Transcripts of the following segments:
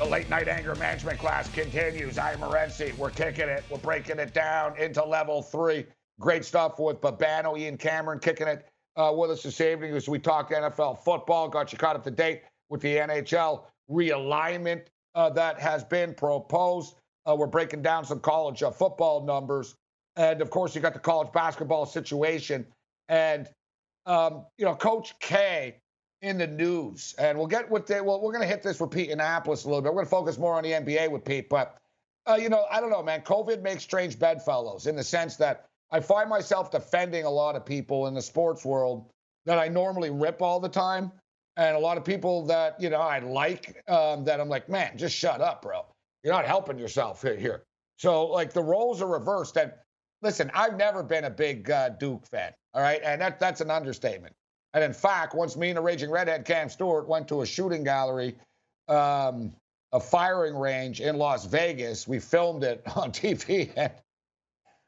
The late night anger management class continues. I am Morency. We're kicking it. We're breaking it down into level three. Great stuff with Babano, Ian Cameron kicking it uh, with us this evening as we talk NFL football. Got you caught up to date with the NHL realignment uh, that has been proposed. Uh, we're breaking down some college uh, football numbers. And of course, you got the college basketball situation. And, um, you know, Coach K in the news. And we'll get with the, well, we're going to hit this with Pete Yiannopoulos a little bit. We're going to focus more on the NBA with Pete. But, uh, you know, I don't know, man. COVID makes strange bedfellows in the sense that I find myself defending a lot of people in the sports world that I normally rip all the time. And a lot of people that, you know, I like um, that I'm like, man, just shut up, bro. You're not helping yourself here. So, like, the roles are reversed. And listen, I've never been a big uh, Duke fan. All right. And that, that's an understatement. And in fact, once me and the Raging Redhead Cam Stewart went to a shooting gallery, um, a firing range in Las Vegas, we filmed it on TV and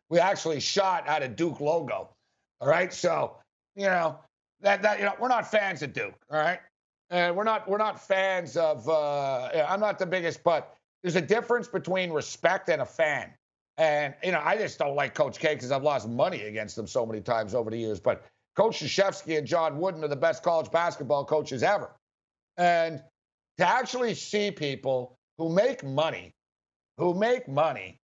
we actually shot at a Duke logo. All right. So, you know, that, that, you know, we're not fans of Duke. All right. And we're not, we're not fans of, uh, I'm not the biggest, but there's a difference between respect and a fan. And, you know, I just don't like Coach K because I've lost money against him so many times over the years. But Coach Krzyzewski and John Wooden are the best college basketball coaches ever. And to actually see people who make money, who make money,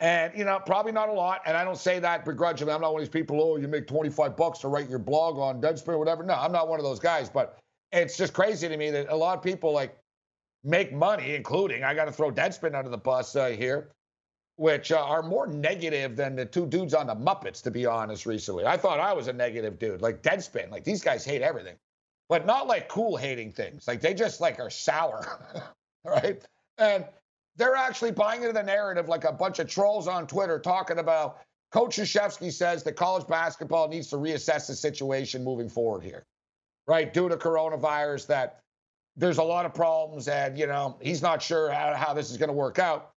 and you know, probably not a lot. And I don't say that begrudgingly. I'm not one of these people, oh, you make 25 bucks to write your blog on Deadspin or whatever. No, I'm not one of those guys. But it's just crazy to me that a lot of people like make money, including I got to throw Deadspin under the bus uh, here which uh, are more negative than the two dudes on the Muppets, to be honest, recently. I thought I was a negative dude, like Deadspin. Like these guys hate everything, but not like cool hating things. Like they just like are sour, right? And they're actually buying into the narrative like a bunch of trolls on Twitter talking about Coach Krzyzewski says that college basketball needs to reassess the situation moving forward here, right? Due to coronavirus, that there's a lot of problems and, you know, he's not sure how, how this is going to work out.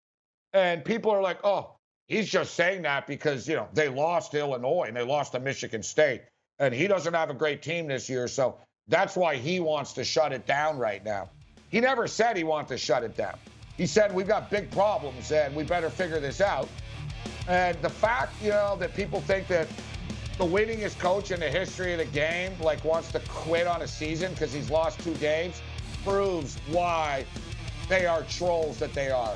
And people are like, oh, he's just saying that because, you know, they lost Illinois and they lost to Michigan State. And he doesn't have a great team this year. So that's why he wants to shut it down right now. He never said he wanted to shut it down. He said, we've got big problems and we better figure this out. And the fact, you know, that people think that the winningest coach in the history of the game, like, wants to quit on a season because he's lost two games, proves why they are trolls that they are.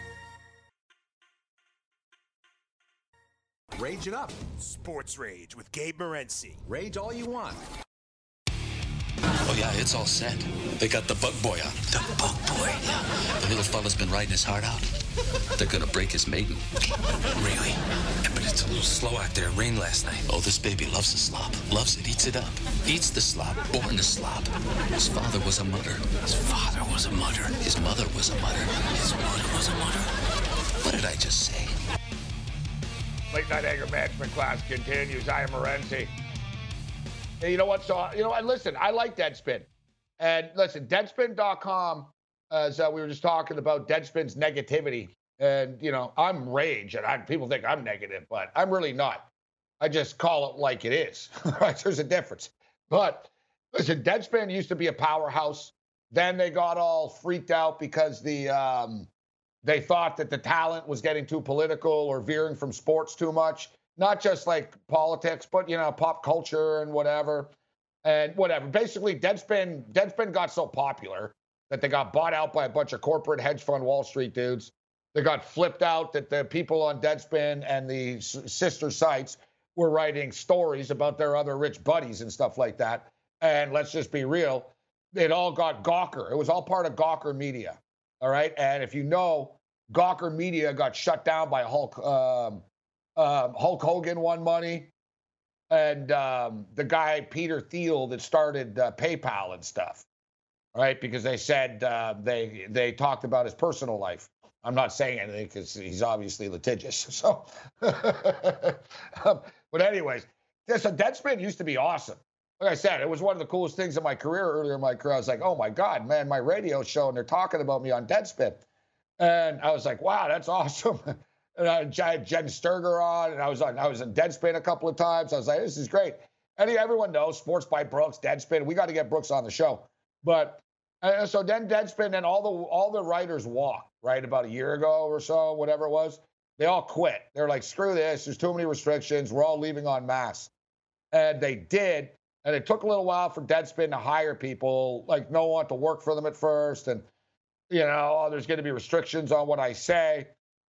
Rage it up. Sports Rage with Gabe Morency. Rage all you want. Oh, yeah, it's all set. They got the bug boy on. The bug boy? Yeah. The little fella's been riding his heart out. They're gonna break his maiden. Really? But it's a little slow out there. Rain last night. Oh, this baby loves the slop. Loves it, eats it up. Eats the slop, born the slop. His father was a mutter. His father was a mutter. His mother was a mutter. His mother was a mutter. What did I just say? Late night anger management class continues. I am Morency. you know what? So, you know, and listen, I like Deadspin. And listen, Deadspin.com, as uh, we were just talking about Deadspin's negativity. And, you know, I'm rage, and I, people think I'm negative, but I'm really not. I just call it like it is. right? There's a difference. But listen, Deadspin used to be a powerhouse. Then they got all freaked out because the um, they thought that the talent was getting too political or veering from sports too much. Not just like politics, but you know, pop culture and whatever. And whatever. Basically, Deadspin, Deadspin got so popular that they got bought out by a bunch of corporate hedge fund Wall Street dudes. They got flipped out that the people on Deadspin and the sister sites were writing stories about their other rich buddies and stuff like that. And let's just be real, it all got Gawker. It was all part of Gawker Media. All right. And if you know, Gawker Media got shut down by Hulk. Um, um, Hulk Hogan won money, and um, the guy Peter Thiel that started uh, PayPal and stuff, right? Because they said uh, they they talked about his personal life. I'm not saying anything because he's obviously litigious. So, um, but anyways, so Deadspin used to be awesome. Like I said, it was one of the coolest things in my career earlier in my career. I was like, oh my God, man, my radio show, and they're talking about me on Deadspin. And I was like, wow, that's awesome. and I had Jenn Sterger on, and I was on, I was in Deadspin a couple of times. I was like, this is great. And everyone knows Sports by Brooks, Deadspin. We got to get Brooks on the show. But uh, so then Deadspin, and all the all the writers walked right about a year ago or so, whatever it was. They all quit. They're like, screw this. There's too many restrictions. We're all leaving on mass. And they did. And it took a little while for Deadspin to hire people. Like, no one to work for them at first. And, you know, oh, there's going to be restrictions on what I say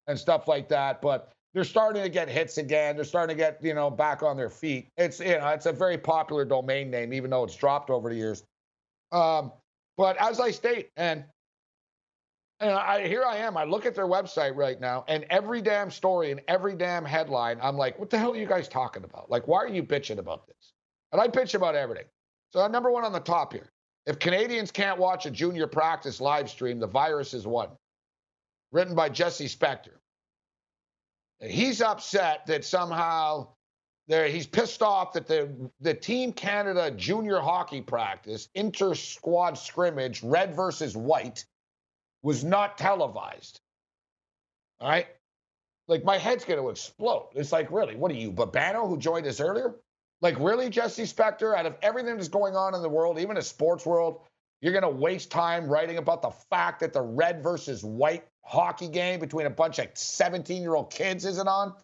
and stuff like that. But they're starting to get hits again. They're starting to get, you know, back on their feet. It's, you know, it's a very popular domain name, even though it's dropped over the years. Um, but as I state, and and I, here I am. I look at their website right now, and every damn story and every damn headline, I'm like, what the hell are you guys talking about? Like, why are you bitching about this? And I pitch about everything. So, number one on the top here if Canadians can't watch a junior practice live stream, the virus is one. Written by Jesse Spector. He's upset that somehow there he's pissed off that the the Team Canada junior hockey practice, inter squad scrimmage, red versus white, was not televised. All right? Like my head's going to explode. It's like, really, what are you, Babano, who joined us earlier? Like, really, Jesse Spector, out of everything that's going on in the world, even a sports world, you're going to waste time writing about the fact that the red versus white hockey game between a bunch of 17 year old kids isn't on?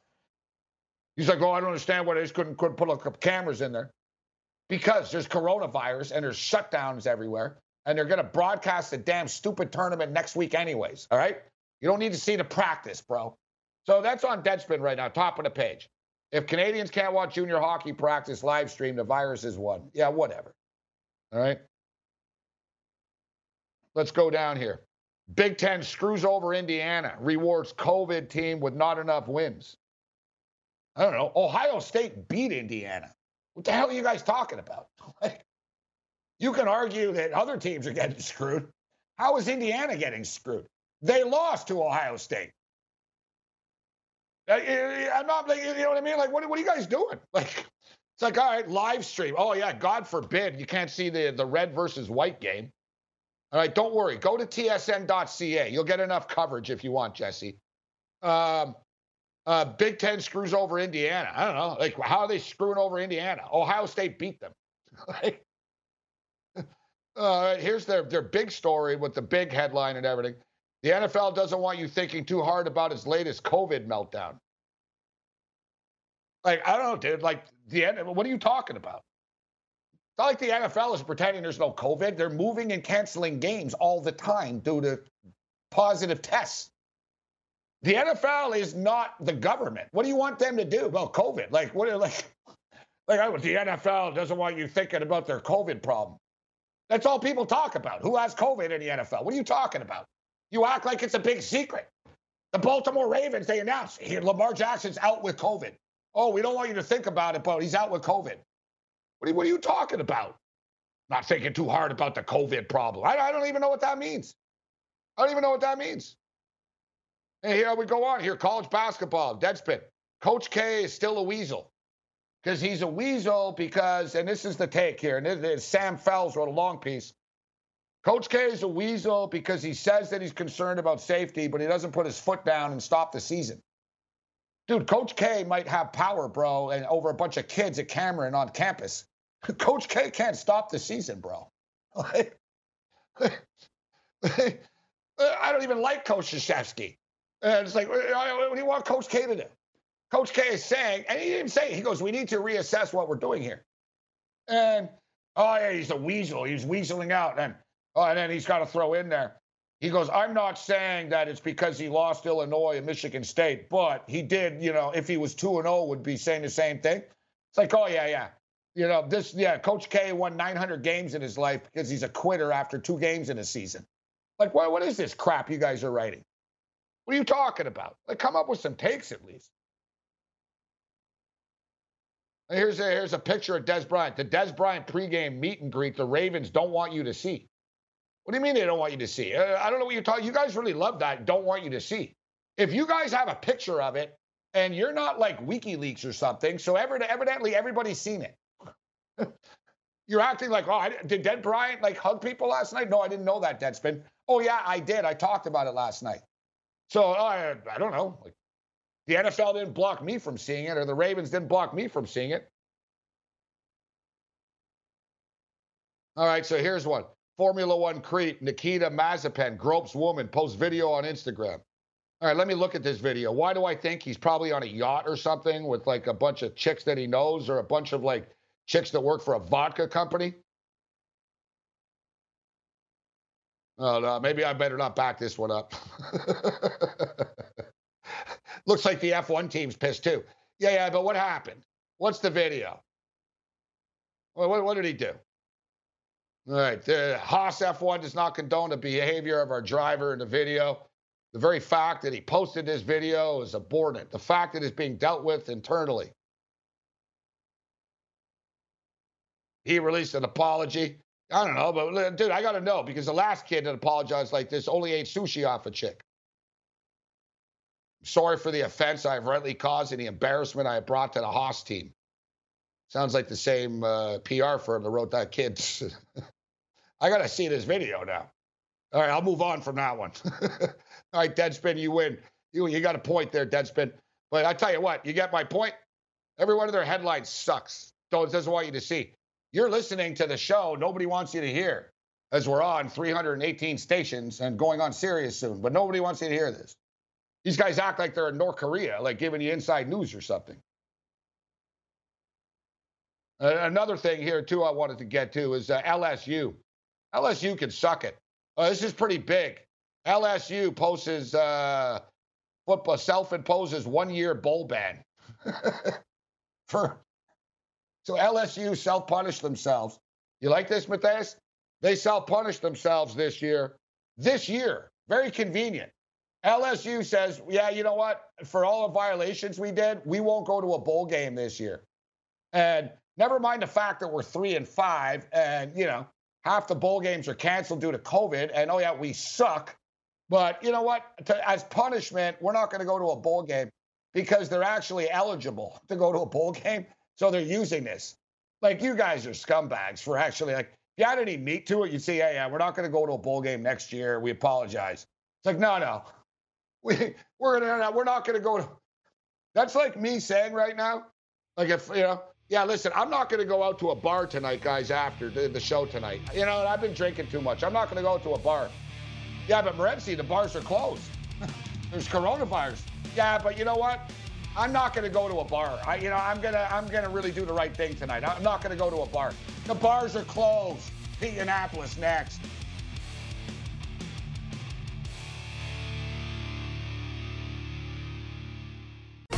He's like, oh, I don't understand why they just couldn't, couldn't put up cameras in there. Because there's coronavirus and there's shutdowns everywhere and they're going to broadcast the damn stupid tournament next week, anyways. All right? You don't need to see the practice, bro. So that's on Deadspin right now, top of the page. If Canadians can't watch junior hockey practice live stream, the virus is one. Yeah, whatever. All right? Let's go down here. Big Ten screws over Indiana, rewards COVID team with not enough wins. I don't know. Ohio State beat Indiana. What the hell are you guys talking about? You can argue that other teams are getting screwed. How is Indiana getting screwed? They lost to Ohio State. Uh, I'm not, like, you know what I mean? Like, what, what are you guys doing? Like, it's like, all right, live stream. Oh, yeah, God forbid you can't see the, the red versus white game. All right, don't worry. Go to tsn.ca. You'll get enough coverage if you want, Jesse. Um, uh, Big Ten screws over Indiana. I don't know. Like, how are they screwing over Indiana? Ohio State beat them. like, uh, here's their, their big story with the big headline and everything. The NFL doesn't want you thinking too hard about its latest COVID meltdown. Like, I don't know, dude. Like, the what are you talking about? It's not like the NFL is pretending there's no COVID. They're moving and canceling games all the time due to positive tests. The NFL is not the government. What do you want them to do about COVID? Like, what? Like, like the NFL doesn't want you thinking about their COVID problem. That's all people talk about. Who has COVID in the NFL? What are you talking about? You act like it's a big secret. The Baltimore Ravens, they announced here Lamar Jackson's out with COVID. Oh, we don't want you to think about it, but he's out with COVID. What are, what are you talking about? Not thinking too hard about the COVID problem. I, I don't even know what that means. I don't even know what that means. And here we go on here. College basketball, Deadspin. Coach K is still a weasel because he's a weasel because, and this is the take here, and this, Sam Fels wrote a long piece. Coach K is a weasel because he says that he's concerned about safety, but he doesn't put his foot down and stop the season. Dude, Coach K might have power, bro, and over a bunch of kids at Cameron on campus. Coach K can't stop the season, bro. I don't even like Coach Krzyzewski. And it's like, uh, uh, what do you want Coach K to do? Coach K is saying, and he didn't say. He goes, we need to reassess what we're doing here. And oh yeah, he's a weasel. He's weaseling out. And oh, and then he's got to throw in there. He goes, I'm not saying that it's because he lost Illinois and Michigan State, but he did, you know, if he was 2 and 0, would be saying the same thing. It's like, oh yeah, yeah. You know, this, yeah, Coach K won 900 games in his life because he's a quitter after two games in a season. Like, what, what is this crap you guys are writing? What are you talking about? Like, come up with some takes at least. Here's a, here's a picture of Dez Bryant. The Dez Bryant pregame meet and greet the Ravens don't want you to see. What do you mean they don't want you to see? Uh, I don't know what you're talking. You guys really love that. Don't want you to see. If you guys have a picture of it and you're not like WikiLeaks or something, so evidently everybody's seen it. you're acting like, oh, I, did Dez Bryant like hug people last night? No, I didn't know that, Deadspin. Oh yeah, I did. I talked about it last night. So oh, I, I don't know. Like, the NFL didn't block me from seeing it, or the Ravens didn't block me from seeing it. All right, so here's one. Formula One creep, Nikita Mazepin, gropes woman, posts video on Instagram. All right, let me look at this video. Why do I think he's probably on a yacht or something with like a bunch of chicks that he knows or a bunch of like chicks that work for a vodka company? Oh, no, maybe I better not back this one up. Looks like the F1 team's pissed too. Yeah, yeah, but what happened? What's the video? What, what, what did he do? All right, the Haas F1 does not condone the behavior of our driver in the video. The very fact that he posted this video is abhorrent. The fact that it's being dealt with internally. He released an apology. I don't know, but dude, I got to know because the last kid that apologized like this only ate sushi off a chick. Sorry for the offense I have rightly caused and the embarrassment I have brought to the Haas team. Sounds like the same uh, PR firm that wrote that kid. I got to see this video now. All right, I'll move on from that one. All right, Deadspin, you win. You, you got a point there, Deadspin. But I tell you what, you get my point. Every one of their headlines sucks. Don't doesn't want you to see. You're listening to the show nobody wants you to hear, as we're on 318 stations and going on Sirius soon. But nobody wants you to hear this. These guys act like they're in North Korea, like giving you inside news or something. Another thing here too, I wanted to get to is uh, LSU. LSU can suck it. Uh, this is pretty big. LSU poses uh, football self-imposes one-year bowl ban for. So LSU self-punished themselves. You like this, Matthias? They self-punished themselves this year. This year, very convenient. LSU says, yeah, you know what? For all the violations we did, we won't go to a bowl game this year. And never mind the fact that we're three and five, and you know, half the bowl games are canceled due to COVID, and oh yeah, we suck. But you know what? To, as punishment, we're not going to go to a bowl game because they're actually eligible to go to a bowl game. So they're using this. Like you guys are scumbags for actually like if you had any meat to it, you'd say, yeah, yeah, we're not going to go to a bowl game next year. We apologize. It's like, no, no, we we're gonna we're not gonna go to. That's like me saying right now, like if you know, yeah, listen, I'm not going to go out to a bar tonight, guys, after the, the show tonight. You know, I've been drinking too much. I'm not going to go to a bar. Yeah, but Morency, the bars are closed. There's coronavirus. Yeah, but you know what? I'm not going to go to a bar. I, you know, I'm gonna, I'm gonna really do the right thing tonight. I'm not going to go to a bar. The bars are closed. Yiannopoulos next.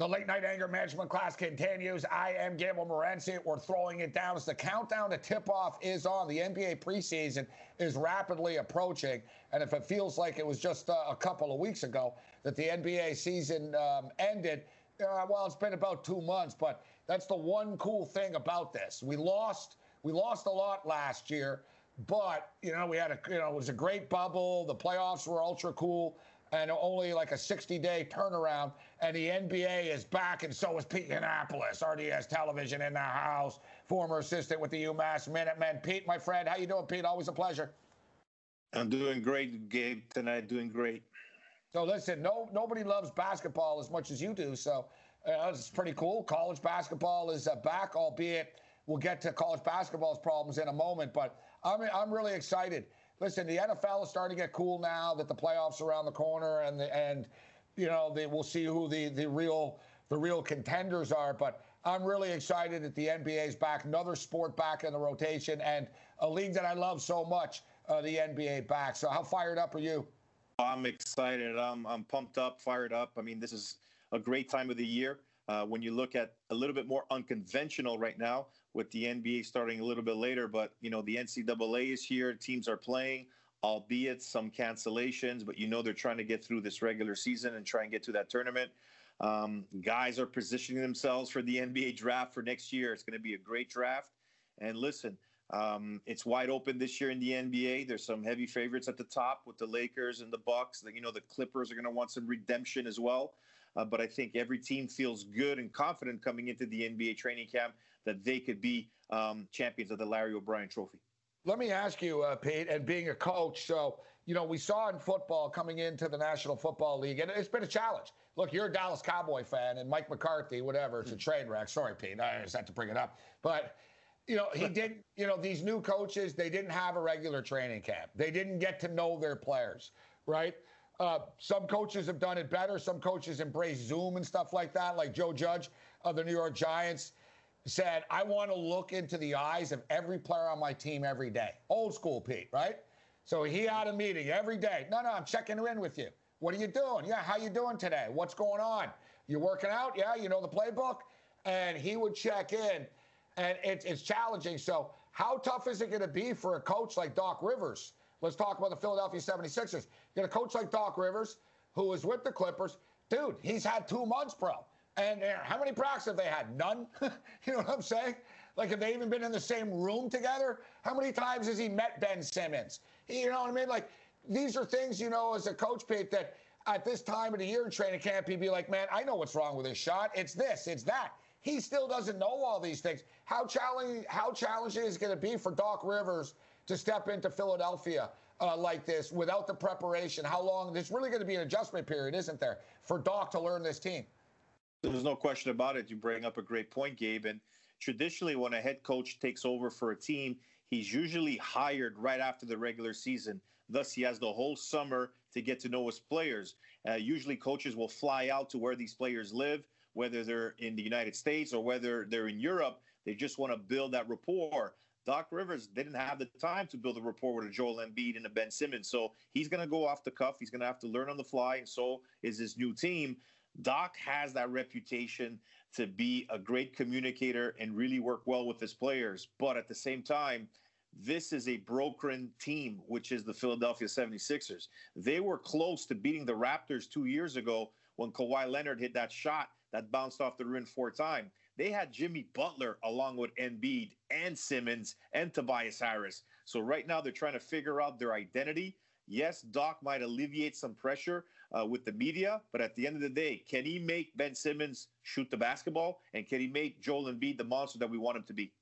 The late night anger management class continues. I am Gamble Morency. We're throwing it down as the countdown to tip off is on. The NBA preseason is rapidly approaching. And if it feels like it was just uh, a couple of weeks ago that the NBA season um, ended, uh, well, it's been about two months, but that's the one cool thing about this. We lost, we lost a lot last year, but you know, we had a, you know, it was a great bubble. The playoffs were ultra cool and only like a 60 day turnaround. And the NBA is back, and so is Pete Yiannopoulos, RDS Television in the house, former assistant with the UMass Minutemen. Pete, my friend, how you doing, Pete? Always a pleasure. I'm doing great, Gabe. Tonight, doing great. So listen, no nobody loves basketball as much as you do. So uh, it's pretty cool. College basketball is uh, back, albeit we'll get to college basketball's problems in a moment. But I'm I'm really excited listen, the NFL is starting to get cool now that the playoffs are around the corner, and the, and you know they, we'll see who the the real the real contenders are. But I'm really excited that the NBA is back, another sport back in the rotation, and a league that I love so much, uh, the NBA back. So how fired up are you? I'm excited. I'm I'm pumped up, fired up. I mean, this is a great time of the year. Uh, when you look at a little bit more unconventional right now, with the NBA starting a little bit later, but you know the NCAA is here, teams are playing, albeit some cancellations, but you know they're trying to get through this regular season and try and get to that tournament. Um, guys are positioning themselves for the NBA draft for next year. It's going to be a great draft. And listen, um, it's wide open this year in the NBA. There's some heavy favorites at the top with the Lakers and the Bucks. You know, the Clippers are going to want some redemption as well. Uh, but I think every team feels good and confident coming into the NBA training camp that they could be um, champions of the Larry O'Brien Trophy. Let me ask you, uh, Pete, and being a coach, so you know we saw in football coming into the National Football League, and it's been a challenge. Look, you're a Dallas Cowboy fan, and Mike McCarthy, whatever, it's a train wreck. Sorry, Pete, I just had to bring it up, but you know, he didn't, you know, these new coaches, they didn't have a regular training camp. They didn't get to know their players, right? Uh, some coaches have done it better. Some coaches embrace Zoom and stuff like that, like Joe Judge of the New York Giants said, I want to look into the eyes of every player on my team every day. Old school Pete, right? So he had a meeting every day. No, no, I'm checking in with you. What are you doing? Yeah, how you doing today? What's going on? You working out? Yeah, you know the playbook? And he would check in, and it's, it's challenging. So how tough is it going to be for a coach like Doc Rivers? Let's talk about the Philadelphia 76ers. You got a coach like Doc Rivers, who was with the Clippers. Dude, he's had two months, bro. And how many practices have they had? None. you know what I'm saying? Like, have they even been in the same room together? How many times has he met Ben Simmons? You know what I mean? Like, these are things, you know, as a coach, Pete, that at this time of the year in training camp, he'd be like, man, I know what's wrong with this shot. It's this, it's that. He still doesn't know all these things. How challenging, how challenging is it going to be for Doc Rivers to step into Philadelphia uh, like this without the preparation? How long? There's really going to be an adjustment period, isn't there, for Doc to learn this team? There's no question about it. You bring up a great point, Gabe. And traditionally, when a head coach takes over for a team, he's usually hired right after the regular season. Thus, he has the whole summer to get to know his players. Uh, usually, coaches will fly out to where these players live, whether they're in the United States or whether they're in Europe. They just want to build that rapport. Doc Rivers didn't have the time to build a rapport with a Joel Embiid and a Ben Simmons. So he's going to go off the cuff. He's going to have to learn on the fly. And so is his new team. Doc has that reputation to be a great communicator and really work well with his players. But at the same time, this is a broken team, which is the Philadelphia 76ers. They were close to beating the Raptors two years ago when Kawhi Leonard hit that shot that bounced off the rim four times. They had Jimmy Butler along with Embiid and Simmons and Tobias Harris. So right now they're trying to figure out their identity. Yes, Doc might alleviate some pressure, uh, with the media. But at the end of the day, can he make Ben Simmons shoot the basketball? And can he make Joel Embiid the monster that we want him to be?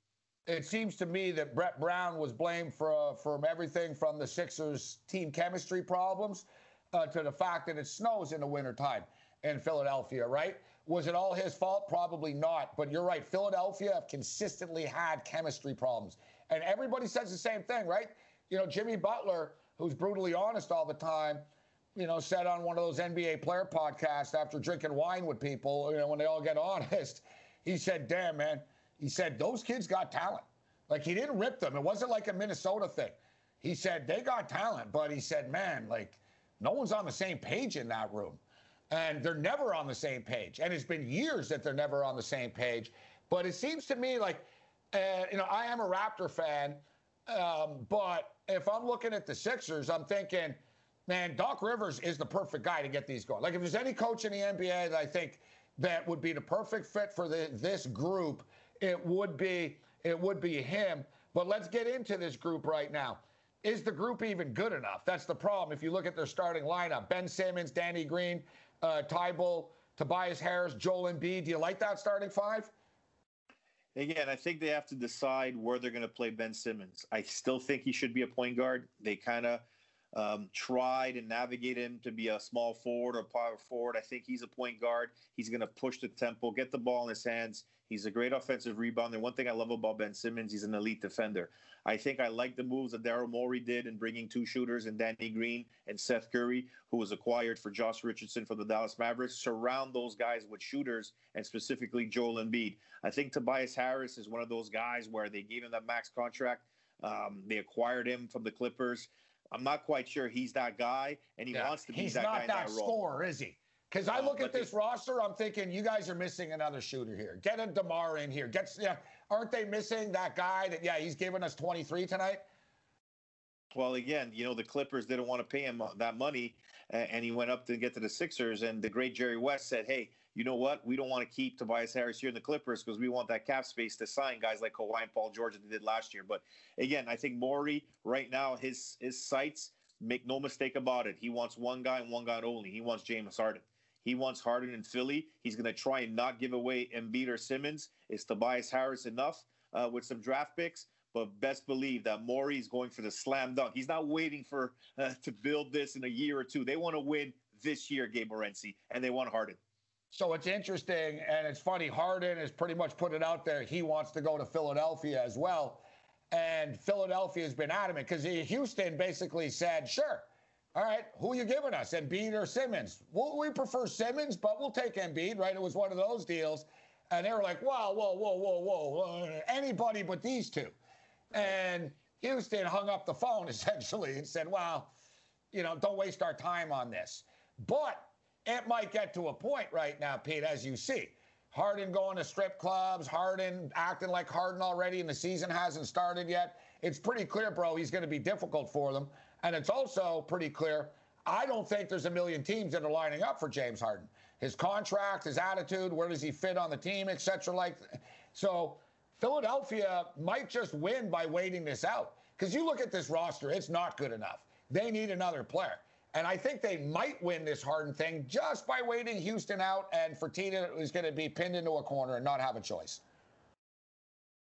It seems to me that Brett Brown was blamed for uh, from everything from the Sixers' team chemistry problems uh, to the fact that it snows in the wintertime in Philadelphia, right? Was it all his fault? Probably not. But you're right. Philadelphia have consistently had chemistry problems. And everybody says the same thing, right? You know, Jimmy Butler, who's brutally honest all the time, you know, said on one of those NBA player podcasts after drinking wine with people, you know, when they all get honest, he said, damn, man, he said, those kids got talent. Like, he didn't rip them. It wasn't like a Minnesota thing. He said, they got talent, but he said, man, like, no one's on the same page in that room. And they're never on the same page. And it's been years that they're never on the same page. But it seems to me like, uh, you know, I am a Raptor fan, um, but if I'm looking at the Sixers, I'm thinking, man, Doc Rivers is the perfect guy to get these going. Like if there's any coach in the NBA that I think that would be the perfect fit for the, this group, it would be it would be him. But let's get into this group right now. Is the group even good enough? That's the problem. If you look at their starting lineup, Ben Simmons, Danny Green, uh, Thybulle, Tobias Harris, Joel Embiid. Do you like that starting five? Again, I think they have to decide where they're going to play Ben Simmons. I still think he should be a point guard. They kind of um, tried and navigate him to be a small forward or power forward. I think he's a point guard. He's going to push the tempo, get the ball in his hands. He's a great offensive rebounder. One thing I love about Ben Simmons, he's an elite defender. I think I like the moves that Daryl Morey did in bringing two shooters and Danny Green and Seth Curry, who was acquired for Josh Richardson for the Dallas Mavericks. Surround those guys with shooters and specifically Joel Embiid. I think Tobias Harris is one of those guys where they gave him that max contract. Um, they acquired him from the Clippers. I'm not quite sure he's that guy, and he yeah, wants to be that guy in that role. He's not that scorer, is he? Because I Uh, look at but the- this roster, I'm thinking you guys are missing another shooter here. Get a Demar in here. Get yeah, aren't they missing that guy that yeah he's giving us 23 tonight? Well, again, you know, the Clippers didn't want to pay him that money, and he went up to get to the Sixers. And the great Jerry West said, Hey, you know what? We don't want to keep Tobias Harris here in the Clippers because we want that cap space to sign guys like Kawhi and Paul George that they did last year. But again, I think Morey, right now, his his sights, make no mistake about it. He wants one guy and one guy only. He wants James Harden. He wants Harden in Philly. He's going to try and not give away Embiid or Simmons. Is Tobias Harris enough uh, with some draft picks? But best believe that Morey is going for the slam dunk. He's not waiting for uh, to build this in a year or two. They want to win this year, Gabe Morency, and they want Harden. So it's interesting and it's funny. Harden has pretty much put it out there. He wants to go to Philadelphia as well. And Philadelphia has been adamant because Houston basically said, sure. All right, who are you giving us, Embiid or Simmons? Well, we prefer Simmons, but we'll take Embiid, right? It was one of those deals. And they were like, whoa, whoa, whoa, whoa, whoa, uh, anybody but these two. And Houston hung up the phone essentially and said, well, you know, don't waste our time on this. But it might get to a point right now, Pete, as you see. Harden going to strip clubs, Harden acting like Harden already, and the season hasn't started yet. It's pretty clear, bro, he's going to be difficult for them. And it's also pretty clear, I don't think there's a million teams that are lining up for James Harden. His contract, his attitude, where does he fit on the team, et cetera. Like, so Philadelphia might just win by waiting this out. Because you look at this roster, it's not good enough. They need another player. And I think they might win this Harden thing just by waiting Houston out and Fertitta is going to be pinned into a corner and not have a choice.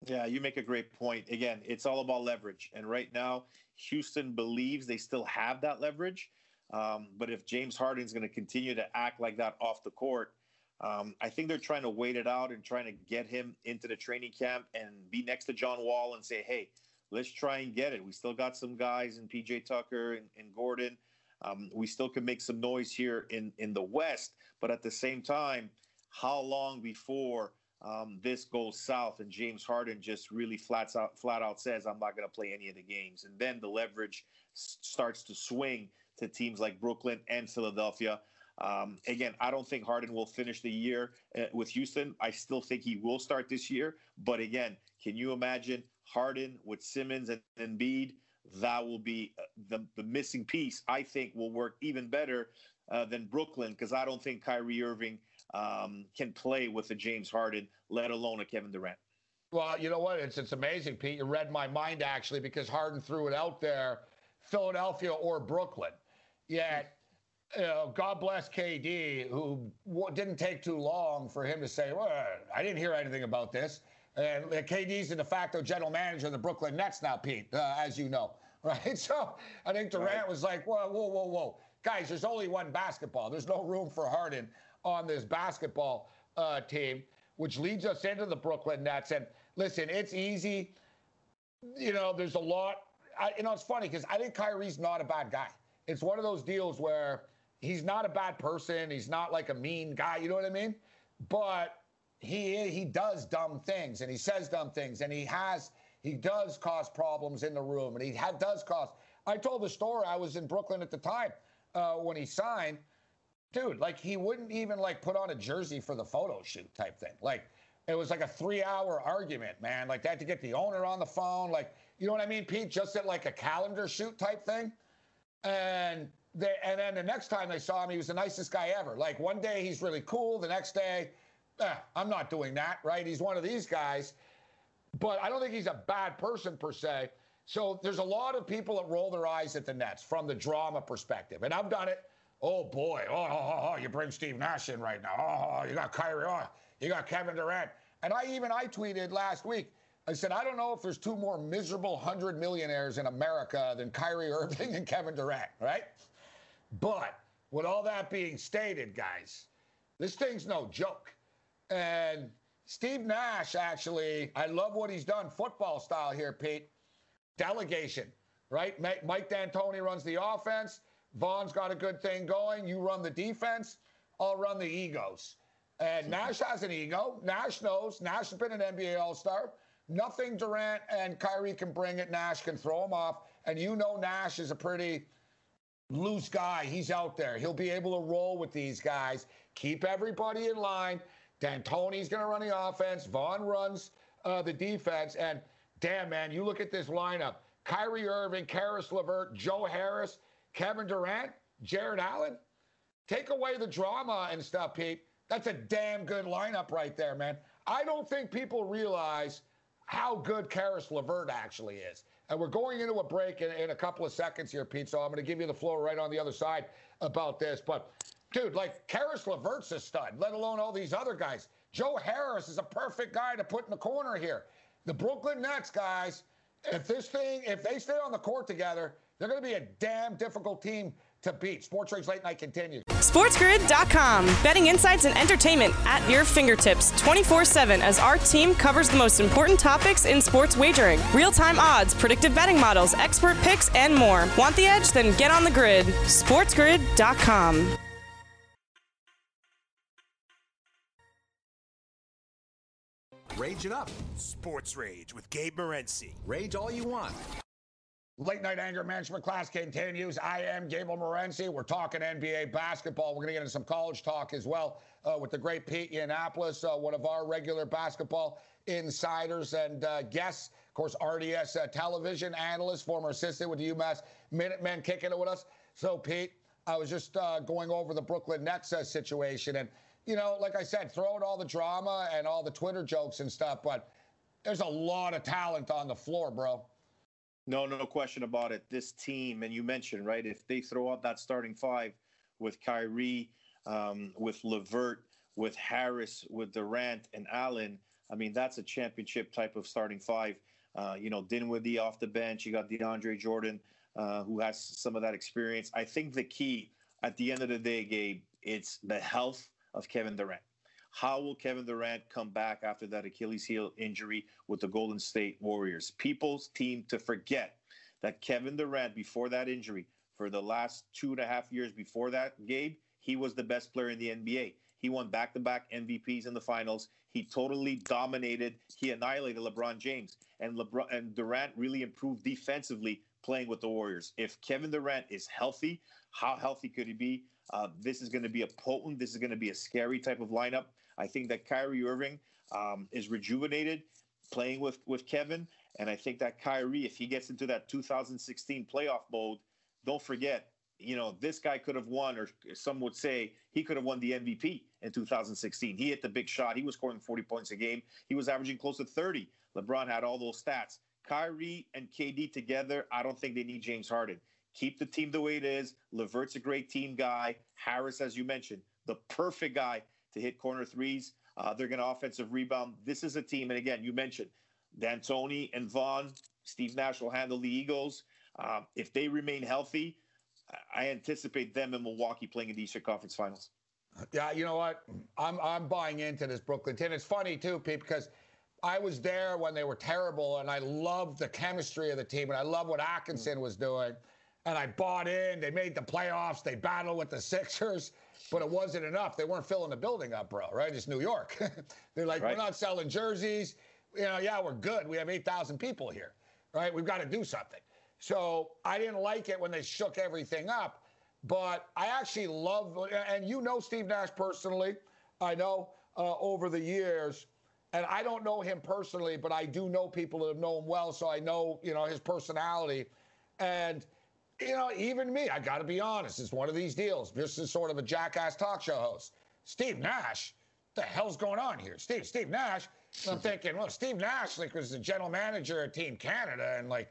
Yeah, you make a great point. Again, it's all about leverage. And right now, Houston believes they still have that leverage. Um, but if James Harden's going to continue to act like that off the court, um, I think they're trying to wait it out and trying to get him into the training camp and be next to John Wall and say, hey, let's try and get it. We still got some guys in PJ Tucker and, and Gordon. Um, we still can make some noise here in, in the West. But at the same time, how long before um, this goes south and James Harden just really flats out, flat out says, I'm not going to play any of the games. And then the leverage s- starts to swing to teams like Brooklyn and Philadelphia. Um, again, I don't think Harden will finish the year uh, with Houston. I still think he will start this year. But again, can you imagine Harden with Simmons and Embiid? That will be uh, the, the missing piece, I think, will work even better uh, than Brooklyn because I don't think Kyrie Irving um, can play with a James Harden, let alone a Kevin Durant. Well, you know what? It's it's amazing, Pete. You read my mind actually because Harden threw it out there, Philadelphia or Brooklyn. Yet, you know, God bless KD, who didn't take too long for him to say, "Well, I didn't hear anything about this." And KD's the de facto general manager of the Brooklyn Nets now, Pete, uh, as you know, right? So I think Durant Right. was like, "Whoa, whoa, whoa, whoa, guys! There's only one basketball. There's no room for Harden on this basketball uh, team." Which leads us into the Brooklyn Nets. And listen, it's easy you know, there's a lot. I, you know, it's funny because I think Kyrie's not a bad guy. It's one of those deals where he's not a bad person. He's not like a mean guy. You know what I mean? But he he does dumb things and he says dumb things and he has he does cause problems in the room and he had, does cause. I told the story. I was in Brooklyn at the time uh, when he signed. Dude, like he wouldn't even like put on a jersey for the photo shoot type thing. Like it was like a three-hour argument, man. Like they had to get the owner on the phone. Like you know what I mean, Pete? Just at like a calendar shoot type thing. And they, and then the next time they saw him, he was the nicest guy ever. Like one day he's really cool, the next day, eh, I'm not doing that, right? He's one of these guys. But I don't think he's a bad person per se. So there's a lot of people that roll their eyes at the Nets from the drama perspective. And I've done it. Oh boy, oh, oh, oh, you bring Steve Nash in right now. Oh, oh, you got Kyrie, oh, you got Kevin Durant. And I even I tweeted last week. I said, I don't know if there's two more miserable hundred millionaires in America than Kyrie Irving and Kevin Durant, right? But with all that being stated, guys, this thing's no joke. And Steve Nash, actually, I love what he's done football style here, Pete. Delegation, right? Mike D'Antoni runs the offense. Vaughn's got a good thing going. You run the defense. I'll run the egos. And Nash has an ego. Nash knows. Nash has been an NBA All Star. Nothing Durant and Kyrie can bring it. Nash can throw him off. And you know Nash is a pretty loose guy. He's out there. He'll be able to roll with these guys, keep everybody in line. D'Antoni's going to run the offense. Vaughn runs uh, the defense. And damn, man, you look at this lineup Kyrie Irving, Caris LeVert, Joe Harris, Kevin Durant, Jarrett Allen. Take away the drama and stuff, Pete. That's a damn good lineup right there, man. I don't think people realize how good Caris LeVert actually is. And we're going into a break in, in a couple of seconds here, Pete. So I'm going to give you the floor right on the other side about this. But, dude, like Caris LeVert's a stud, let alone all these other guys. Joe Harris is a perfect guy to put in the corner here. The Brooklyn Nets, guys, if this thing, if they stay on the court together, they're going to be a damn difficult team to beat. Sports Rage Late Night continues. SportsGrid.com. Betting insights and entertainment at your fingertips 24 7 as our team covers the most important topics in sports wagering real time odds, predictive betting models, expert picks, and more. Want the edge? Then get on the grid. SportsGrid.com. Rage it up. Sports Rage with Gabe Morency. Rage all you want. Late night anger management class continues. I am Gabe Morency. We're talking NBA basketball. We're going to get into some college talk as well uh, with the great Pete Yiannopoulos, uh, one of our regular basketball insiders and uh, guests. Of course, RDS uh, television analyst, former assistant with the UMass Minutemen, kicking it with us. So, Pete, I was just uh, going over the Brooklyn Nets uh, situation. And, you know, like I said, throw out all the drama and all the Twitter jokes and stuff, but there's a lot of talent on the floor, bro. No, no question about it. This team, and you mentioned, right, if they throw out that starting five with Kyrie, um, with Levert, with Harris, with Durant and Allen, I mean, that's a championship type of starting five. Uh, you know, Dinwiddie off the bench. You got DeAndre Jordan, uh, who has some of that experience. I think the key at the end of the day, Gabe, it's the health of Kevin Durant. How will Kevin Durant come back after that Achilles heel injury with the Golden State Warriors? People's team to forget that Kevin Durant, before that injury, for the last two and a half years before that, Gabe, he was the best player in the NBA. He won back to back MVPs in the finals. He totally dominated. He annihilated LeBron James. And LeBron and Durant really improved defensively playing with the Warriors. If Kevin Durant is healthy, how healthy could he be? Uh, this is going to be a potent, this is going to be a scary type of lineup. I think that Kyrie Irving um, is rejuvenated playing with with Kevin, and I think that Kyrie, if he gets into that 2016 playoff mode, don't forget, you know, this guy could have won, or some would say he could have won the MVP in 2016. He hit the big shot. He was scoring 40 points a game. He was averaging close to 30. LeBron had all those stats. Kyrie and KD together, I don't think they need James Harden. Keep the team the way it is. Levert's a great team guy. Harris, as you mentioned, the perfect guy to hit corner threes. Uh, they're going to offensive rebound. This is a team, and again, you mentioned D'Antoni and Vaughn. Steve Nash will handle the Eagles. Uh, if they remain healthy, I anticipate them in Milwaukee playing in the Eastern Conference Finals. Yeah, you know what? I'm I'm buying into this Brooklyn team. It's funny too, Pete, because I was there when they were terrible, and I loved the chemistry of the team, and I love what Atkinson was doing, and I bought in. They made the playoffs. They battled with the Sixers but it wasn't enough. They weren't filling the building up, bro, right? It's New York. They're like, right. we're not selling jerseys. You know, yeah, we're good. We have 8,000 people here, right? We've got to do something. So I didn't like it when they shook everything up, but I actually love, and you know Steve Nash personally. I know uh, over the years, and I don't know him personally, but I do know people that have known him well, so I know, you know, his personality. And you know, even me, I got to be honest, it's one of these deals. This is sort of a jackass talk show host. Steve Nash, the hell's going on here? Steve, Steve Nash. And I'm thinking, well, Steve Nash, like, was the general manager of Team Canada and, like,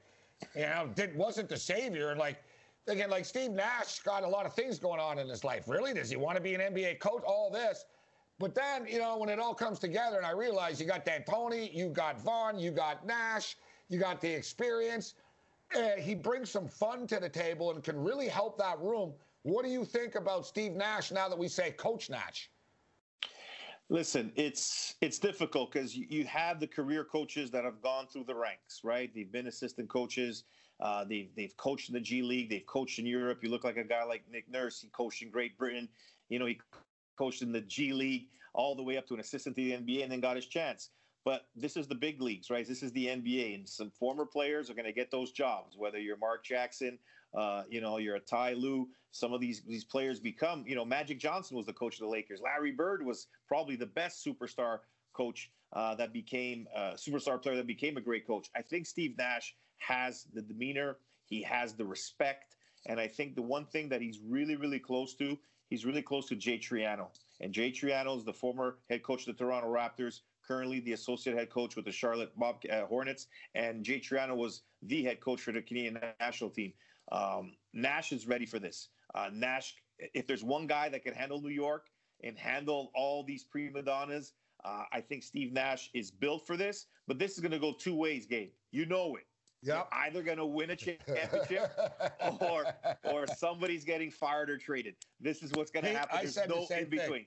you know, did, wasn't the savior. And, like, again, like, Steve Nash got a lot of things going on in his life. Really? Does he want to be an NBA coach? All this. But then, you know, when it all comes together, and I realize you got D'Antoni, you got Vaughn, you got Nash, you got the experience uh, he brings some fun to the table and can really help that room. What do you think about Steve Nash now that we say Coach Nash? Listen, it's it's difficult because you, have the career coaches that have gone through the ranks, right? They've been assistant coaches. Uh, they've they've coached in the G League. They've coached in Europe. You look like a guy like Nick Nurse. He coached in Great Britain. You know, he coached in the G League all the way up to an assistant to the NBA, and then got his chance. But this is the big leagues, right? This is the NBA, and some former players are going to get those jobs. Whether you're Mark Jackson, uh, you know, you're a Ty Lue. Some of these these players become, you know, Magic Johnson was the coach of the Lakers. Larry Bird was probably the best superstar coach uh, that became a uh, superstar player that became a great coach. I think Steve Nash has the demeanor, he has the respect, and I think the one thing that he's really, really close to, he's really close to Jay Triano. And Jay Triano is the former head coach of the Toronto Raptors, currently the associate head coach with the Charlotte Bob uh, Hornets, and Jay Triano was the head coach for the Canadian national team. Um, Nash is ready for this. Uh, Nash, if there's one guy that can handle New York and handle all these prima donnas, uh, I think Steve Nash is built for this. But this is going to go two ways, Gabe. You know it. Yep. You're either going to win a championship or or somebody's getting fired or traded. This is what's going to happen. There's no the in between. Thing.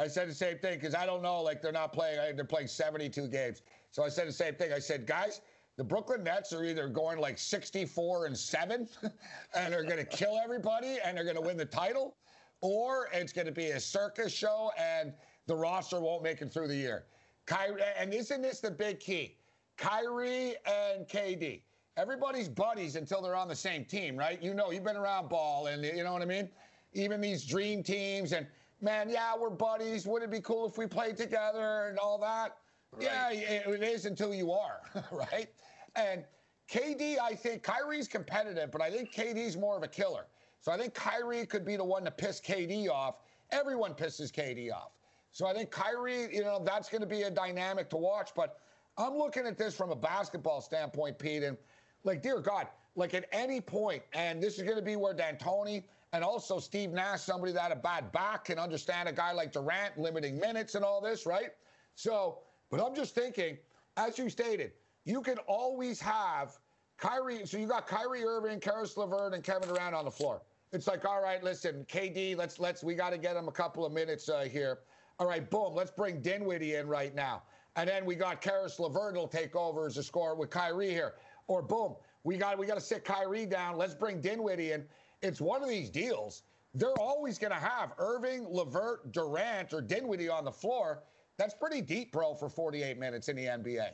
I said the same thing because I don't know. Like they're not playing. They're playing 72 games. So I said the same thing. I said, guys, the Brooklyn Nets are either going like 64 and seven, and they're going to kill everybody, and they're going to win the title, or it's going to be a circus show, and the roster won't make it through the year. Kyrie, and isn't this the big key? Kyrie and KD. Everybody's buddies until they're on the same team, right? You know, you've been around ball, and you know what I mean. Even these dream teams, and man, yeah, we're buddies. Would it be cool if we played together and all that? Right. Yeah, it is until you are, right? And KD, I think Kyrie's competitive, but I think KD's more of a killer. So I think Kyrie could be the one to piss KD off. Everyone pisses KD off. So I think Kyrie, you know, that's going to be a dynamic to watch. But I'm looking at this from a basketball standpoint, Pete, and like, dear God, like at any point, and this is going to be where D'Antoni and also Steve Nash, somebody that had a bad back, can understand a guy like Durant limiting minutes and all this, right? So, but I'm just thinking, as you stated, you can always have Kyrie. So you got Kyrie Irving, Caris LeVert, and Kevin Durant on the floor. It's like, all right, listen, KD, let's let's we got to get him a couple of minutes uh, here. All right, boom, let's bring Dinwiddie in right now, and then we got Caris LeVert will take over as a scorer with Kyrie here. Or boom, we got we got to sit Kyrie down. Let's bring Dinwiddie in. It's one of these deals. They're always going to have Irving, LeVert, Durant, or Dinwiddie on the floor. That's pretty deep, bro, for 48 minutes in the NBA.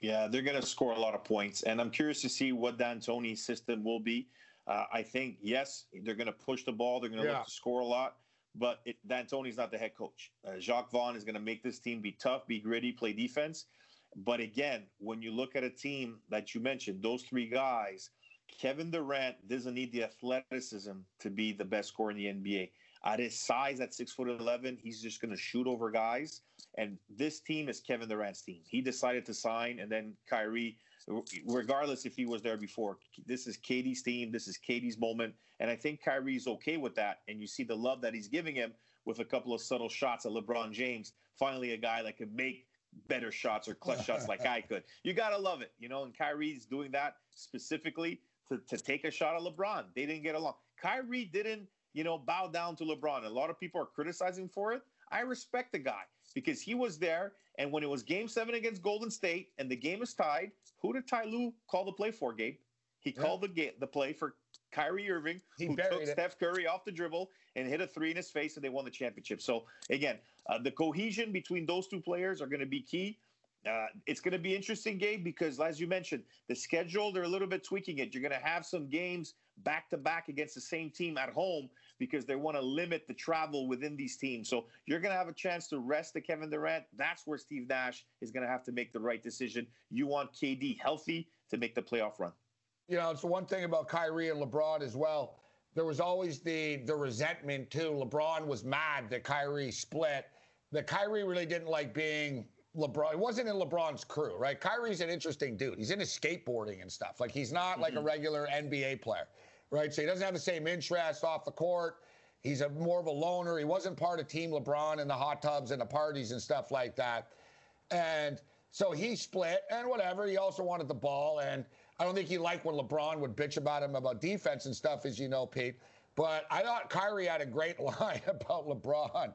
Yeah, they're going to score a lot of points, and I'm curious to see what D'Antoni's system will be. Uh, I think yes, they're going to push the ball. They're going to yeah. look to score a lot, but it, D'Antoni's not the head coach. Uh, Jacque Vaughn is going to make this team be tough, be gritty, play defense. But again, when you look at a team that you mentioned, those three guys, Kevin Durant doesn't need the athleticism to be the best scorer in the NBA. At his size, at six foot eleven, he's just going to shoot over guys. And this team is Kevin Durant's team. He decided to sign, and then Kyrie, regardless if he was there before, this is KD's team. This is KD's moment, and I think Kyrie's okay with that. And you see the love that he's giving him with a couple of subtle shots at LeBron James. Finally, a guy that could make better shots or clutch shots like I could. You gotta love it, you know. And Kyrie's doing that specifically to, to take a shot at LeBron. They didn't get along. Kyrie didn't you know, bow down to LeBron. A lot of people are criticizing for it. I respect the guy because he was there. And when it was game seven against Golden State and the game is tied, who did Ty Lue call the play for, Gabe? He yeah. called the ga- the play for Kyrie Irving, he who took it. Steph Curry off the dribble and hit a three in his face, and they won the championship. So again, uh, the cohesion between those two players are going to be key. Uh, it's going to be interesting, Gabe, because as you mentioned, the schedule they're a little bit tweaking it. You're going to have some games back to back against the same team at home because they want to limit the travel within these teams. So you're going to have a chance to rest the Kevin Durant. That's where Steve Nash is going to have to make the right decision. You want KD healthy to make the playoff run. You know, it's one thing about Kyrie and LeBron as well. There was always the the resentment too. LeBron was mad that Kyrie split. That Kyrie really didn't like being LeBron. It wasn't in LeBron's crew, right? Kyrie's an interesting dude. He's into skateboarding and stuff. Like he's not mm-hmm. like a mm-hmm. regular NBA player right? So he doesn't have the same interest off the court. He's a more of a loner. He wasn't part of Team LeBron and the hot tubs and the parties and stuff like that. And so he split and whatever. He also wanted the ball. And I don't think he liked when LeBron would bitch about him about defense and stuff, as you know, Pete. But I thought Kyrie had a great line about LeBron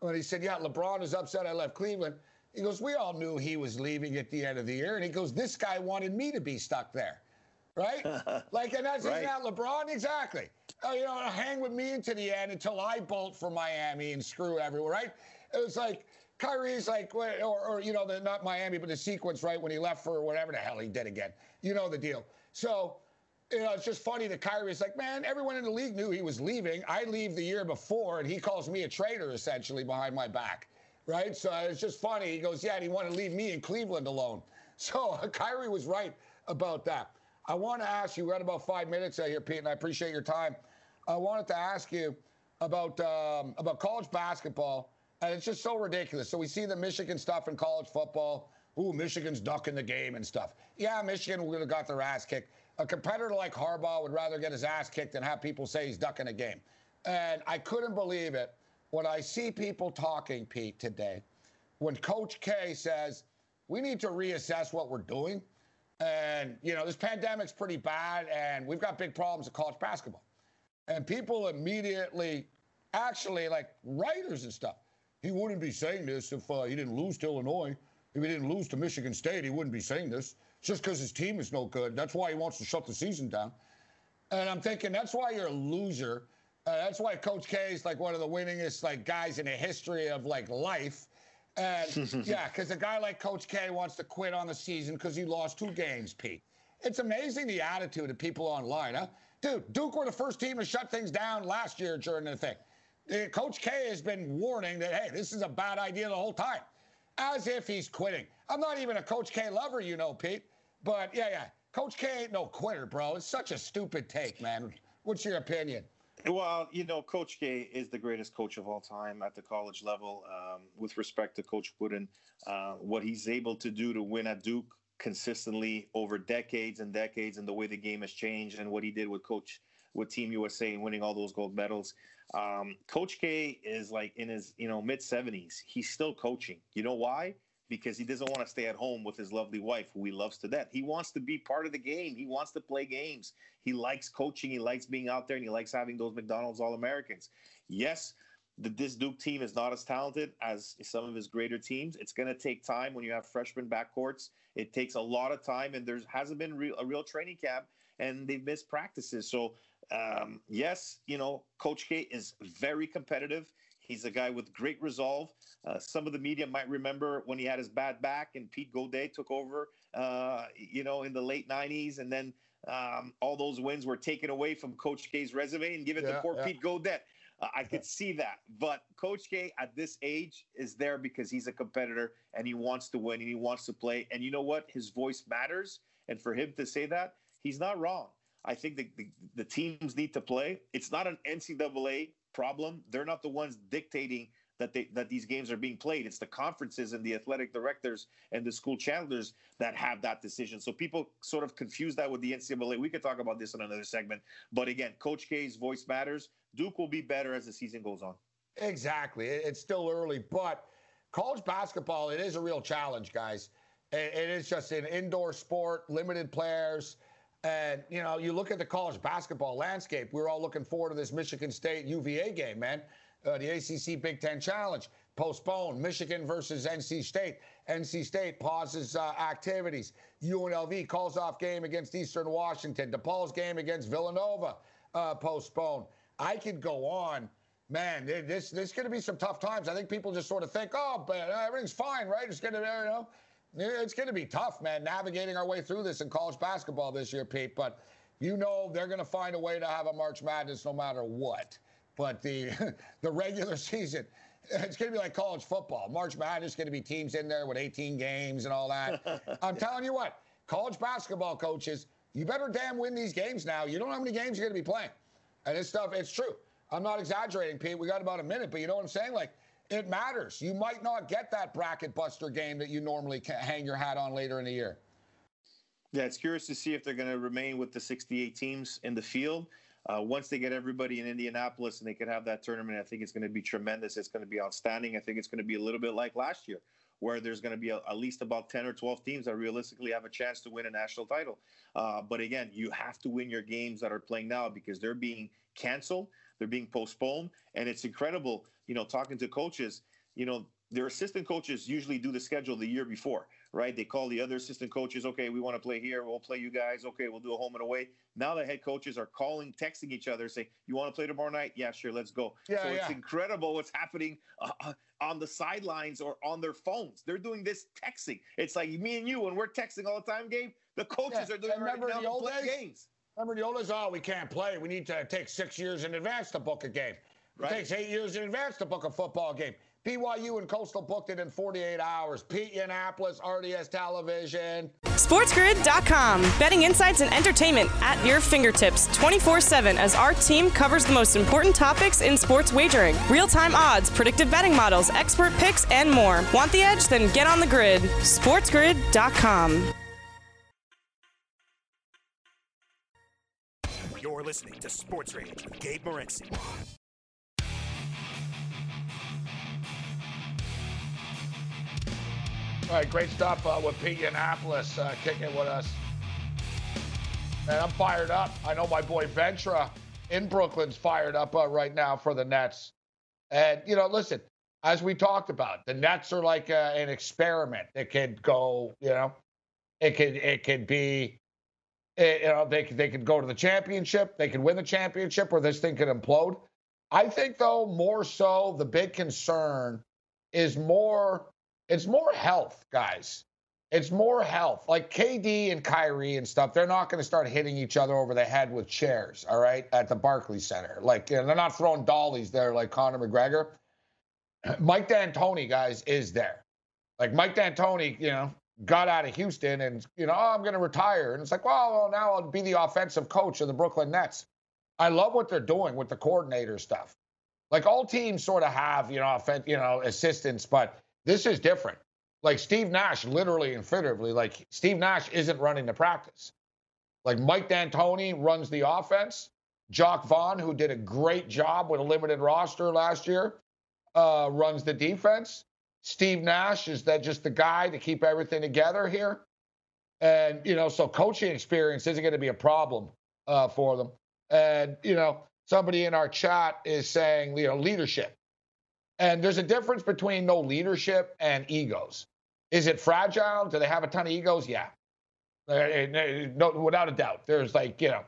when he said, Yeah, LeBron is upset I left Cleveland. He goes, We all knew he was leaving at the end of the year. And he goes, This guy wanted me to be stuck there right? like, and that's right. not LeBron exactly. Uh, you know, hang with me into the end until I bolt for Miami and screw everyone, right? It was like Kyrie's like, or, or you know, the, not Miami, but the sequence, right, when he left for whatever the hell he did again. You know the deal. So, you know, it's just funny that Kyrie's like, man, everyone in the league knew he was leaving. I leave the year before, and he calls me a traitor, essentially, behind my back, right? So it's just funny. He goes, yeah, and he wanted to leave me in Cleveland alone. So Kyrie was right about that. I want to ask you, we got about five minutes out here, Pete, and I appreciate your time. I wanted to ask you about um, about college basketball and it's just so ridiculous. So we see the Michigan stuff in college football. Ooh, Michigan's ducking the game and stuff. Yeah, Michigan would have got their ass kicked. A competitor like Harbaugh would rather get his ass kicked than have people say he's ducking a game. And I couldn't believe it when I see people talking, Pete, today, when Coach K says, we need to reassess what we're doing. And, you know, this pandemic's pretty bad, and we've got big problems with college basketball. And people immediately, actually, like writers and stuff, he wouldn't be saying this if uh, he didn't lose to Illinois. If he didn't lose to Michigan State, he wouldn't be saying this. just because his team is no good. That's why he wants to shut the season down. And I'm thinking that's why you're a loser. Uh, that's why Coach K is like one of the winningest like guys in the history of like life. And yeah, because a guy like Coach K wants to quit on the season because he lost two games, Pete. It's amazing the attitude of people online, huh? Dude, Duke were the first team to shut things down last year during the thing. Coach K has been warning that, hey, this is a bad idea the whole time, as if he's quitting. I'm not even a Coach K lover, you know, Pete. But yeah, yeah. Coach K ain't no quitter, bro. It's such a stupid take, man. What's your opinion? Well, you know, Coach K is the greatest coach of all time at the college level. Um, with respect to Coach Wooden, uh, what he's able to do to win at Duke consistently over decades and decades, and the way the game has changed, and what he did with Coach with Team USA and winning all those gold medals. Um, Coach K is like in his you know mid 70s. He's still coaching. You know why? Because he doesn't want to stay at home with his lovely wife, who he loves to death. He wants to be part of the game. He wants to play games. He likes coaching. He likes being out there, and he likes having those McDonald's All Americans. Yes, the, this Duke team is not as talented as some of his greater teams. It's going to take time when you have freshman backcourts. It takes a lot of time, and there hasn't been a real training camp, and they've missed practices. So um, yes, you know, Coach K is very competitive. He's a guy with great resolve. Uh, some of the media might remember when he had his bad back and Pete Gaudet took over, uh, you know, in the late 90s. And then um, all those wins were taken away from Coach K's resume and given yeah, to poor yeah. Pete Gaudet. Uh, I could see that. But Coach K at this age is there because he's a competitor and he wants to win and he wants to play. And you know what? His voice matters. And for him to say that, he's not wrong. I think the, the, the teams need to play. It's not an NCAA problem. They're not the ones dictating that they that these games are being played. It's the conferences and the athletic directors and the school challengers that have that decision. So people sort of confuse that with the NCAA. We could talk about this in another segment. But again, Coach K's voice matters. Duke will be better as the season goes on. Exactly. It's still early, but college basketball it is a real challenge, guys. It is just an indoor sport, limited players. And, you know, you look at the college basketball landscape, we're all looking forward to this Michigan State UVA game, man. Uh, the ACC Big Ten Challenge postponed. Michigan versus NC State. NC State pauses uh, activities. UNLV calls off game against Eastern Washington. DePaul's game against Villanova uh, postponed. I could go on. Man, this this going to be some tough times. I think people just sort of think, oh, but uh, everything's fine, right? It's going to, you know, it's going to be tough, man, navigating our way through this in college basketball this year, Pete. But you know they're going to find a way to have a March Madness no matter what. But the the regular season, it's going to be like college football. March Madness is going to be teams in there with 18 games and all that. I'm telling you what, college basketball coaches, you better damn win these games now. You don't know how many games you're going to be playing. And this stuff, it's true. I'm not exaggerating, Pete. We got about a minute, but you know what I'm saying? Like, it matters. You might not get that bracket buster game that you normally hang your hat on later in the year. Yeah, it's curious to see if they're going to remain with the 68 teams in the field. Uh, once they get everybody in Indianapolis and they can have that tournament, I think it's going to be tremendous. It's going to be outstanding. I think it's going to be a little bit like last year, where there's going to be a, at least about 10 or 12 teams that realistically have a chance to win a national title. Uh, but again, you have to win your games that are playing now because they're being canceled, they're being postponed, and it's incredible. You know, talking to coaches, you know, their assistant coaches usually do the schedule the year before. right? They call the other assistant coaches, okay, we want to play here. We'll play you guys. Okay, we'll do a home and away. Now the head coaches are calling, texting each other, saying, you want to play tomorrow night? Yeah, sure, let's go. Yeah, so yeah. it's incredible what's happening uh, uh, on the sidelines or on their phones. They're doing this texting. It's like me and you, when we're texting all the time, Gabe, the coaches Yeah, are doing and it right remember now the old play days? games. Remember the old days? Oh, we can't play. We need to take six years in advance to book a game. Right. It takes eight years in advance to book a football game. BYU and Coastal booked it in 48 hours. Pete Yiannopoulos, RDS Television. SportsGrid.com. Betting insights and entertainment at your fingertips 24 7 as our team covers the most important topics in sports wagering real time odds, predictive betting models, expert picks, and more. Want the edge? Then get on the grid. SportsGrid.com. You're listening to Sports Rage with Gabe Morency. All right, great stuff uh, with Pete Yiannopoulos uh, kicking with us. And I'm fired up. I know my boy Ventra in Brooklyn's fired up uh, right now for the Nets. And, you know, listen, as we talked about, the Nets are like uh, an experiment. It could go, you know, it could it could be, eh, you know, they could, they could go to the championship, they could win the championship, or this thing could implode. I think, though, more so, the big concern is more it's more health, guys. It's more health. Like KD and Kyrie and stuff, they're not going to start hitting each other over the head with chairs, all right, at the Barclays Center. Like, you know, they're not throwing dollies there like Conor McGregor. Mike D'Antoni, guys, is there. Like Mike D'Antoni, you know, got out of Houston and, you know, oh, I'm going to retire. And it's like, well, well, now I'll be the offensive coach of the Brooklyn Nets. I love what they're doing with the coordinator stuff. Like all teams sort of have, you know, offen- you know, assistants, but this is different. Like Steve Nash, literally and figuratively, like Steve Nash isn't running the practice. Like Mike D'Antoni runs the offense. Jacque Vaughn, who did a great job with a limited roster last year, uh, runs the defense. Steve Nash is that just the guy to keep everything together here. And, you know, so coaching experience isn't going to be a problem uh, for them. And, you know, somebody in our chat is saying, you know, leadership. And there's a difference between no leadership and egos. Is it fragile? Do they have a ton of egos? Yeah. Uh, no, without a doubt. There's like, you know,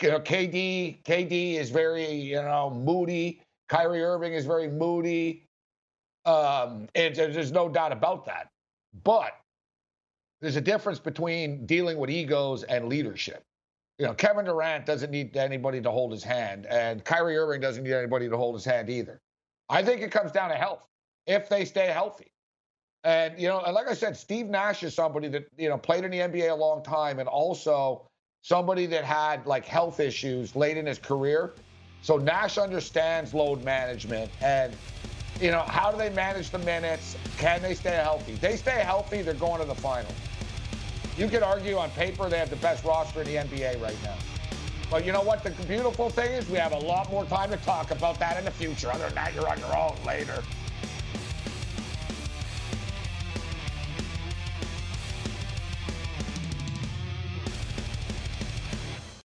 you know, KD, KD is very, you know, moody. Kyrie Irving is very moody. Um, and there's no doubt about that. But there's a difference between dealing with egos and leadership. You know, Kevin Durant doesn't need anybody to hold his hand, and Kyrie Irving doesn't need anybody to hold his hand either. I think it comes down to health if they stay healthy. And you know, and like I said, Steve Nash is somebody that you know played in the NBA a long time, and also somebody that had like health issues late in his career. So Nash understands load management, and you know, how do they manage the minutes? Can they stay healthy? they stay healthy, they're going to the final. You could argue on paper they have the best roster in the NBA right now. But you know what? The beautiful thing is we have a lot more time to talk about that in the future. Other than that, you're on your own later.